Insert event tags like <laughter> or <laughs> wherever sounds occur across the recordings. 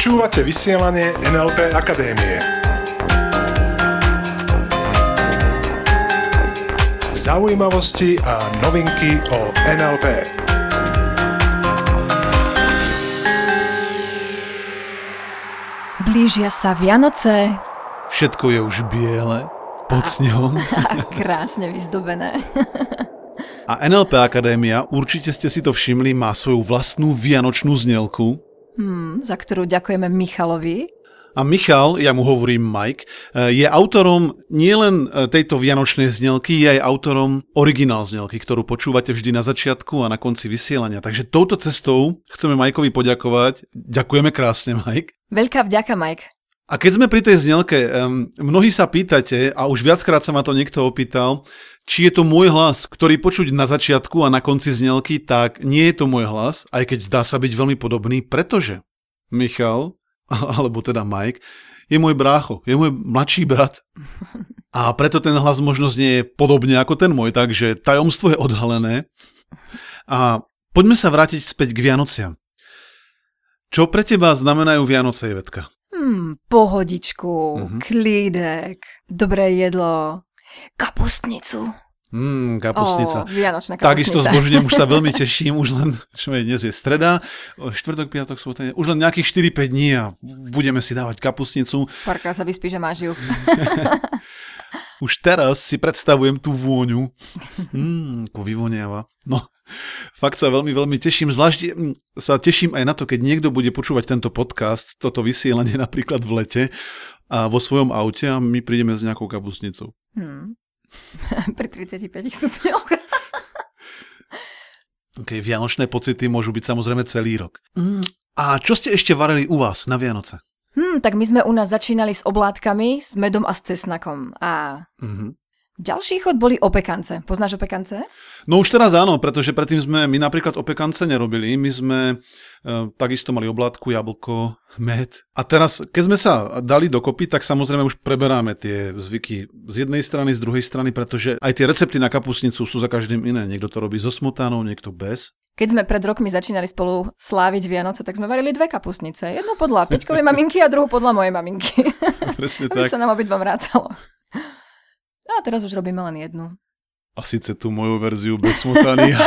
Počúvate vysielanie NLP Akadémie. Zaujímavosti a novinky o NLP. Blížia sa Vianoce. Všetko je už biele, pod snehom. <laughs> A krásne vyzdobené. A NLP Akadémia, určite ste si to všimli, má svoju vlastnú vianočnú znelku. Hmm, za ktorú ďakujeme Michalovi. A Michal, ja mu hovorím Mike, eh, je autorom nielen eh, tejto vianočnej znelky, je aj autorom originál znelky, ktorú počúvate vždy na začiatku a na konci vysielania. Takže touto cestou chceme Majkovi poďakovať. Ďakujeme krásne, Mike. Veľká vďaka, Mike. A keď sme pri tej znelke, mnohí sa pýtate, a už viackrát sa ma to niekto opýtal, či je to môj hlas, ktorý počuť na začiatku a na konci znelky, tak nie je to môj hlas, aj keď zdá sa byť veľmi podobný, pretože Michal, <laughs> alebo teda Mike, je môj brácho, je môj mladší brat. A preto ten hlas možno znie podobne ako ten môj, takže tajomstvo je odhalené. A poďme sa vrátiť späť k Vianociam. Čo pre teba znamenajú Vianoce, Vetka? Hmm, pohodičku, mm-hmm. klídek, dobré jedlo, kapustnicu. Mmm, kapustnica. Ó, vianočná kapustnica. Takisto zbožňujem, už sa <laughs> veľmi teším, už len, čo je, dnes je streda, štvrtok, piatok, sobota, už len nejakých 4-5 dní a budeme si dávať kapustnicu. Párkrát sa vyspí, že máš ju. <laughs> už teraz si predstavujem tú vôňu. Mmm, ako vyvoniava. No, fakt sa veľmi, veľmi teším. Zvlášť mm, sa teším aj na to, keď niekto bude počúvať tento podcast, toto vysielanie napríklad v lete a vo svojom aute a my prídeme s nejakou kapustnicou. Hmm. <laughs> Pri 35 stupňoch. <laughs> okay, vianočné pocity môžu byť samozrejme celý rok. Mm. A čo ste ešte varili u vás na Vianoce? Hmm, tak my sme u nás začínali s oblátkami, s medom a s cesnakom. A mm-hmm. ďalší chod boli opekance. Poznáš opekance? No už teraz áno, pretože predtým sme my napríklad opekance nerobili. My sme e, takisto mali oblátku, jablko, med. A teraz, keď sme sa dali dokopy, tak samozrejme už preberáme tie zvyky z jednej strany, z druhej strany, pretože aj tie recepty na kapusnicu sú za každým iné. Niekto to robí so smotánou, niekto bez. Keď sme pred rokmi začínali spolu sláviť Vianoce, tak sme varili dve kapusnice. Jednu podľa Peťkovej maminky a druhú podľa mojej maminky. <laughs> Presne tak. sa nám obidva vrátalo. A teraz už robíme len jednu. A síce tú moju verziu bez smutany. <laughs>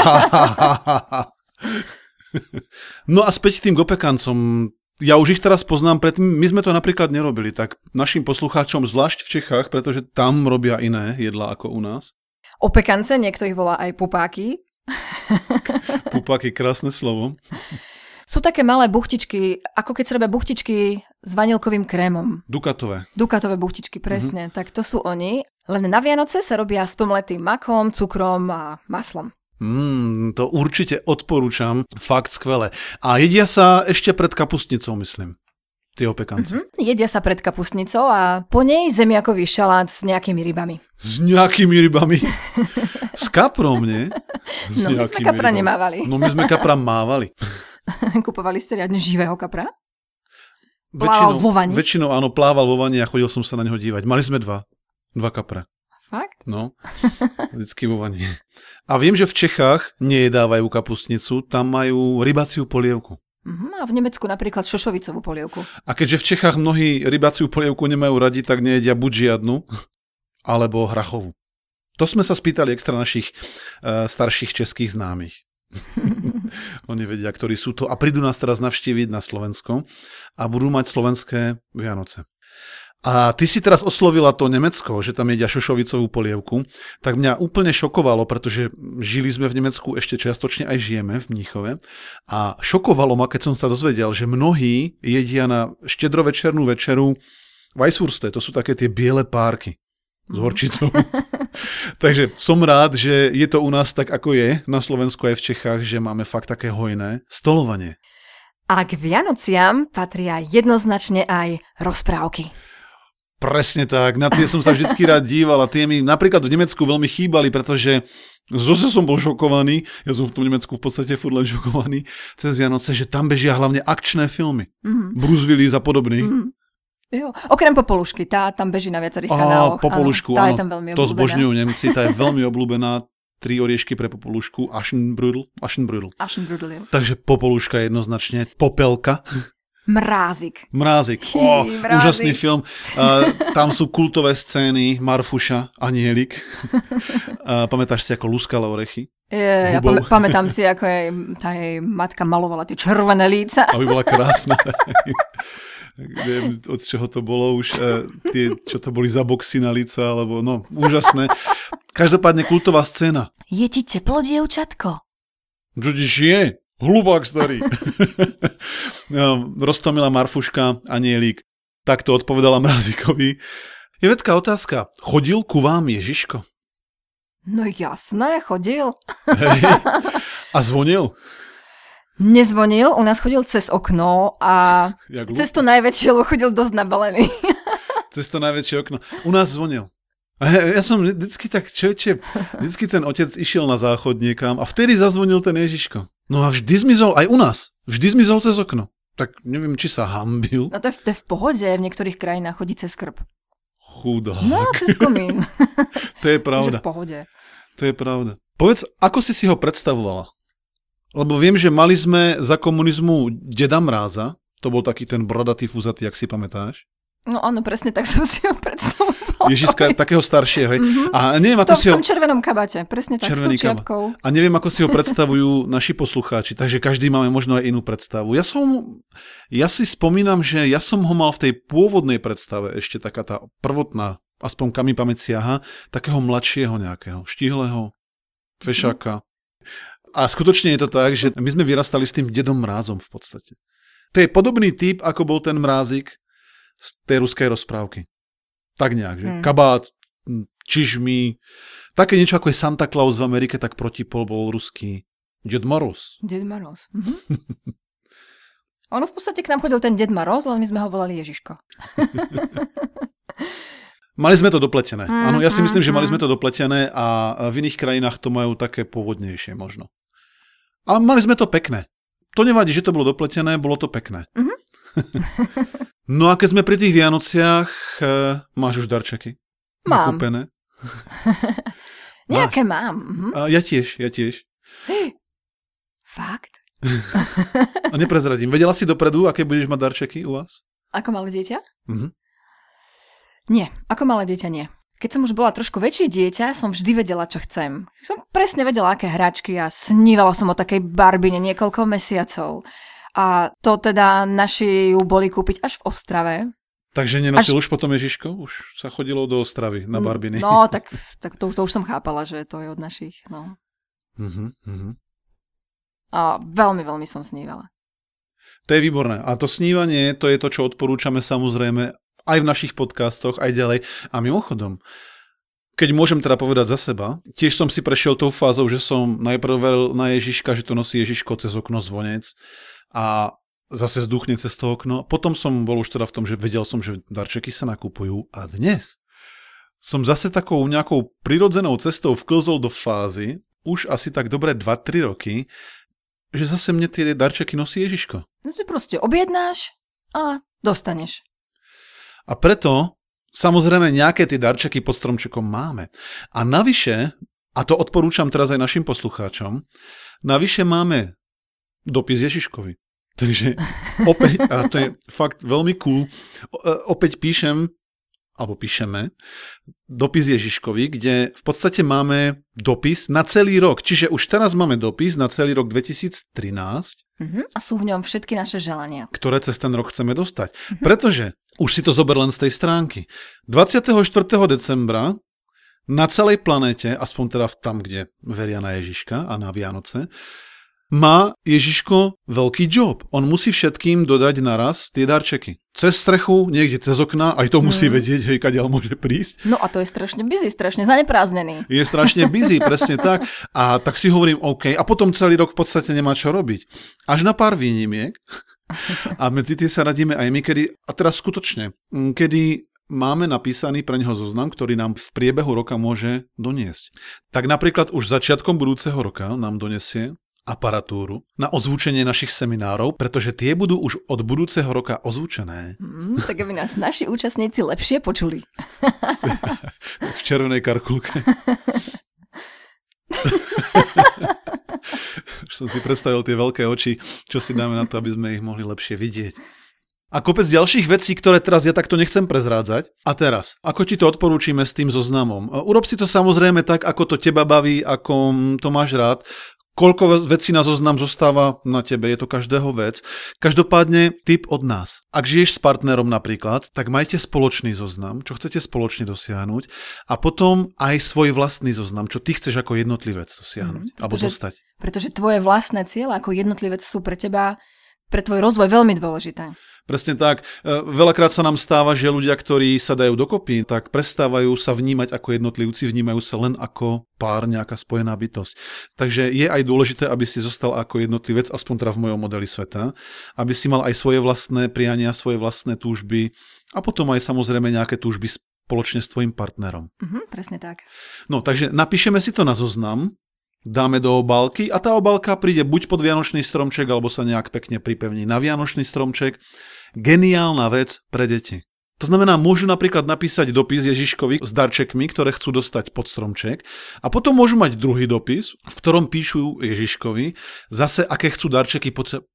no a späť tým gopekancom. Ja už ich teraz poznám, predtým my sme to napríklad nerobili, tak našim poslucháčom, zvlášť v Čechách, pretože tam robia iné jedlá ako u nás. Opekance, niekto ich volá aj pupáky, <laughs> Pupak je krásne slovo. Sú také malé buchtičky, ako keď sa robia buchtičky s vanilkovým krémom. Dukatové. Dukatové buchtičky, presne. Mm-hmm. Tak to sú oni. Len na Vianoce sa robia s pomletým makom, cukrom a maslom. Mm, to určite odporúčam, fakt skvelé. A jedia sa ešte pred kapustnicou, myslím. Tie opekance. Mm-hmm. Jedia sa pred kapustnicou a po nej zemiakový šalát s nejakými rybami. S nejakými rybami? <laughs> S kaprom, nie? S no my sme kapra rybami. nemávali. No my sme kapra mávali. <laughs> Kupovali ste riadne živého kapra? Plával väčšinou, vo vani? Väčšinou áno, plával vo vani a chodil som sa na neho dívať. Mali sme dva. Dva kapra. Fakt? No, vždycky vo vani. A viem, že v Čechách nejedávajú kapustnicu, tam majú rybaciu polievku. Uh-huh, a v Nemecku napríklad šošovicovú polievku. A keďže v Čechách mnohí rybaciu polievku nemajú radi, tak nejedia buď žiadnu, alebo hrachovú. To sme sa spýtali extra našich uh, starších českých známych. <laughs> Oni vedia, ktorí sú to a prídu nás teraz navštíviť na Slovensko a budú mať slovenské Vianoce. A ty si teraz oslovila to Nemecko, že tam jedia šošovicovú polievku, tak mňa úplne šokovalo, pretože žili sme v Nemecku, ešte čiastočne aj žijeme v Mníchove a šokovalo ma, keď som sa dozvedel, že mnohí jedia na štedrovečernú večeru Weisswurste, to sú také tie biele párky s horčicou. <laughs> Takže som rád, že je to u nás tak, ako je na Slovensku aj v Čechách, že máme fakt také hojné stolovanie. A k Vianociam patria jednoznačne aj rozprávky. Presne tak, na tie som sa vždycky rád díval a tie mi napríklad v Nemecku veľmi chýbali, pretože zase som bol šokovaný, ja som v tom Nemecku v podstate furt len šokovaný cez Vianoce, že tam bežia hlavne akčné filmy. Mm-hmm. Bruce Willis a podobný. Mm-hmm. Jo. Okrem Popolušky, tá tam beží na viacerých kanáloch. Popolušku, áno, tá áno, je tam veľmi to zbožňujú Nemci, tá je <laughs> veľmi obľúbená. Tri oriešky pre Popolušku, Aschenbrudl. Aschenbrudl. Aschenbrudl, jo. Takže Popoluška jednoznačne, Popelka Mrázik. Mrázik. Oh, Mrázik. Úžasný film. Uh, tam sú kultové scény Marfuša, Anielik. <laughs> Uh, pamätáš si, ako luskala orechy? Je, ja pam- pamätám si, ako jej, tá jej matka malovala tie červené líca. Aby bola krásna. <laughs> Neviem, od čoho to bolo už, uh, tie, čo to boli za boxy na líca, alebo no, úžasné. Každopádne kultová scéna. Je ti teplo, dievčatko? Žudiš je. Hlubák starý. no, <laughs> roztomila Marfuška a Nielik. Tak to odpovedala Mrazikovi. Je vedká otázka. Chodil ku vám Ježiško? No jasné, chodil. Hej. A zvonil? Nezvonil, u nás chodil cez okno a <laughs> cez to najväčšie, lebo chodil dosť nabalený. <laughs> cez to najväčšie okno. U nás zvonil. A ja, ja som vždycky tak, čo vždycky ten otec išiel na záchod niekam a vtedy zazvonil ten Ježiško. No a vždy zmizol, aj u nás, vždy zmizol cez okno. Tak neviem, či sa hambil. No to je, to je v pohode, v niektorých krajinách chodí cez krb. Chudák. No, cez komín. <laughs> to je pravda. v pohode. To je pravda. Povedz, ako si si ho predstavovala? Lebo viem, že mali sme za komunizmu Deda Mráza, to bol taký ten brodatý fúzatý, ak si pamätáš. No áno, presne tak som si ho predstavoval. Ježiska, takého staršieho. Mm-hmm. A neviem, ako to, si ho... v tom červenom kabate, presne tak, Červený s tou A neviem, ako si ho predstavujú naši poslucháči, takže každý máme možno aj inú predstavu. Ja som, ja si spomínam, že ja som ho mal v tej pôvodnej predstave, ešte taká tá prvotná, aspoň kam mi pamäť siaha, takého mladšieho nejakého, štíhleho, fešáka. Mm-hmm. A skutočne je to tak, že my sme vyrastali s tým dedom mrázom v podstate. To je podobný typ, ako bol ten mrázik, z tej ruskej rozprávky. Tak nejak, že? Hmm. Kabát, čižmy, také niečo ako je Santa Claus v Amerike, tak protipol bol ruský Ded Moroz. Ded Moroz. Mhm. <laughs> ono v podstate k nám chodil ten Ded Moroz, ale my sme ho volali Ježiško. <laughs> Mali sme to dopletené. Mm, Áno, ja si myslím, že mali sme to dopletené a v iných krajinách to majú také pôvodnejšie možno. A mali sme to pekné. To nevadí, že to bolo dopletené, bolo to pekné. Mm-hmm. <laughs> No a keď sme pri tých Vianociach, e, máš už darčeky? Mám. Nakúpené? <laughs> Nejaké mám. Mhm. A ja tiež, ja tiež. <gasps> Fakt? <laughs> a neprezradím. Vedela si dopredu, aké budeš mať darčeky u vás? Ako malé dieťa? Mhm. Nie, ako malé dieťa nie. Keď som už bola trošku väčšie dieťa, som vždy vedela, čo chcem. Som presne vedela, aké hračky a snívala som o takej barbine niekoľko mesiacov. A to teda naši ju boli kúpiť až v Ostrave. Takže nenosil až... už potom Ježiško? Už sa chodilo do Ostravy na Barbiny. No, tak, tak to, to už som chápala, že to je od našich. No. Uh-huh, uh-huh. A veľmi, veľmi som snívala. To je výborné. A to snívanie, to je to, čo odporúčame samozrejme aj v našich podcastoch, aj ďalej. A mimochodom, keď môžem teda povedať za seba, tiež som si prešiel tou fázou, že som najprv veril na Ježiška, že to nosí Ježiško cez okno zvonec a zase zduchne cez to okno. Potom som bol už teda v tom, že vedel som, že darčeky sa nakupujú a dnes som zase takou nejakou prirodzenou cestou vklzol do fázy, už asi tak dobre 2-3 roky, že zase mne tie darčeky nosí Ježiško. No si proste objednáš a dostaneš. A preto samozrejme nejaké tie darčeky pod stromčekom máme. A navyše, a to odporúčam teraz aj našim poslucháčom, navyše máme dopis Ježiškovi. <laughs> Takže opäť, a to je fakt veľmi cool, opäť píšem, alebo píšeme, dopis Ježiškovi, kde v podstate máme dopis na celý rok. Čiže už teraz máme dopis na celý rok 2013. Uh-huh. A sú v ňom všetky naše želania. Ktoré cez ten rok chceme dostať. Uh-huh. Pretože, už si to zober len z tej stránky, 24. decembra na celej planéte, aspoň teda tam, kde veria na Ježiška a na Vianoce, má Ježiško veľký job. On musí všetkým dodať naraz tie darčeky. Cez strechu, niekde cez okna, aj to musí mm. vedieť, hej, kadiaľ môže prísť. No a to je strašne busy, strašne zanepráznený. Je strašne busy, presne tak. A tak si hovorím, OK, a potom celý rok v podstate nemá čo robiť. Až na pár výnimiek, a medzi tie sa radíme aj my, kedy, a teraz skutočne, kedy máme napísaný pre neho zoznam, ktorý nám v priebehu roka môže doniesť. Tak napríklad už začiatkom budúceho roka nám donesie aparatúru na ozvučenie našich seminárov, pretože tie budú už od budúceho roka ozvučené. Mm, tak aby nás naši účastníci lepšie počuli. <laughs> v červenej karkulke. <laughs> už som si predstavil tie veľké oči, čo si dáme na to, aby sme ich mohli lepšie vidieť. A kopec ďalších vecí, ktoré teraz ja takto nechcem prezrádzať. A teraz, ako ti to odporúčime s tým zoznamom? Urob si to samozrejme tak, ako to teba baví, ako to máš rád. Koľko vecí na zoznam zostáva na tebe, je to každého vec. Každopádne tip od nás. Ak žiješ s partnerom napríklad, tak majte spoločný zoznam, čo chcete spoločne dosiahnuť a potom aj svoj vlastný zoznam, čo ty chceš ako jednotlivec dosiahnuť mm, alebo dostať. Pretože tvoje vlastné cieľe ako jednotlivec sú pre teba, pre tvoj rozvoj veľmi dôležité. Presne tak. E, veľakrát sa nám stáva, že ľudia, ktorí sa dajú dokopy, tak prestávajú sa vnímať ako jednotlivci, vnímajú sa len ako pár, nejaká spojená bytosť. Takže je aj dôležité, aby si zostal ako jednotlivec, aspoň teda v mojom modeli sveta, aby si mal aj svoje vlastné priania, svoje vlastné túžby a potom aj samozrejme nejaké túžby spoločne s tvojim partnerom. Mhm, presne tak. No, takže napíšeme si to na zoznam, dáme do obálky a tá obálka príde buď pod Vianočný stromček, alebo sa nejak pekne pripevní na Vianočný stromček geniálna vec pre deti. To znamená, môžu napríklad napísať dopis Ježiškovi s darčekmi, ktoré chcú dostať pod stromček a potom môžu mať druhý dopis, v ktorom píšu Ježiškovi zase, aké chcú darčeky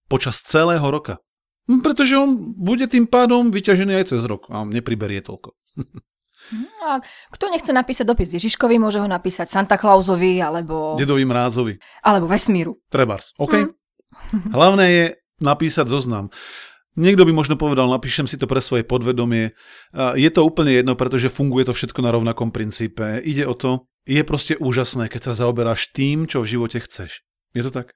počas celého roka. Hm, pretože on bude tým pádom vyťažený aj cez rok a nepriberie toľko. A kto nechce napísať dopis Ježiškovi, môže ho napísať Santa Clausovi alebo... Dedovi Mrázovi. Alebo Vesmíru. Trebars, OK? Hm. Hlavné je napísať zoznam. Niekto by možno povedal, napíšem si to pre svoje podvedomie. Je to úplne jedno, pretože funguje to všetko na rovnakom princípe. Ide o to, je proste úžasné, keď sa zaoberáš tým, čo v živote chceš. Je to tak?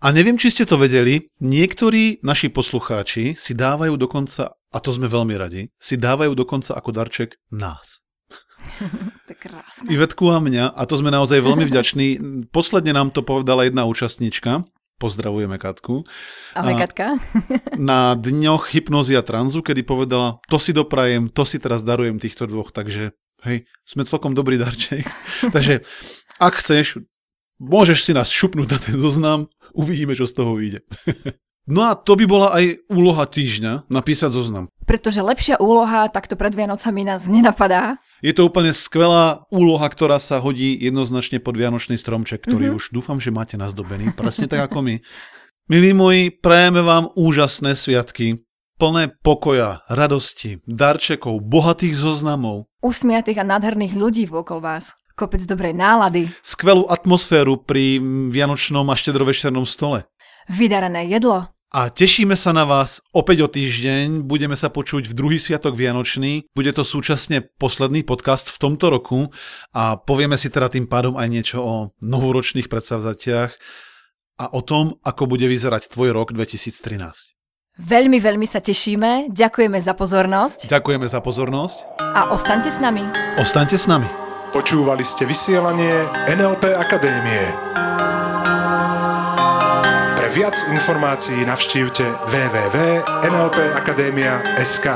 A neviem, či ste to vedeli, niektorí naši poslucháči si dávajú dokonca, a to sme veľmi radi, si dávajú dokonca ako darček nás. <laughs> to krásne. Ivetku a mňa, a to sme naozaj veľmi vďační. Posledne nám to povedala jedna účastníčka, Pozdravujeme Katku. Ahoj Katka. <laughs> na dňoch hypnozy a tranzu, kedy povedala, to si doprajem, to si teraz darujem týchto dvoch, takže hej, sme celkom dobrý darček. <laughs> takže ak chceš, môžeš si nás šupnúť na ten zoznam, uvidíme, čo z toho vyjde. <laughs> No a to by bola aj úloha týždňa, napísať zoznam. Pretože lepšia úloha takto pred Vianocami nás nenapadá. Je to úplne skvelá úloha, ktorá sa hodí jednoznačne pod Vianočný stromček, ktorý mm-hmm. už dúfam, že máte nazdobený, presne tak ako my. Milí moji, prajeme vám úžasné sviatky, plné pokoja, radosti, darčekov, bohatých zoznamov. Usmiatých a nádherných ľudí vôkol vás. Kopec dobrej nálady. Skvelú atmosféru pri vianočnom a štedrovečernom stole. Vydarané jedlo a tešíme sa na vás opäť o týždeň. Budeme sa počuť v druhý sviatok Vianočný. Bude to súčasne posledný podcast v tomto roku a povieme si teda tým pádom aj niečo o novoročných predsavzatiach a o tom, ako bude vyzerať tvoj rok 2013. Veľmi, veľmi sa tešíme. Ďakujeme za pozornosť. Ďakujeme za pozornosť. A ostaňte s nami. Ostaňte s nami. Počúvali ste vysielanie NLP Akadémie viac informácií navštívte www.nlpakademia.sk.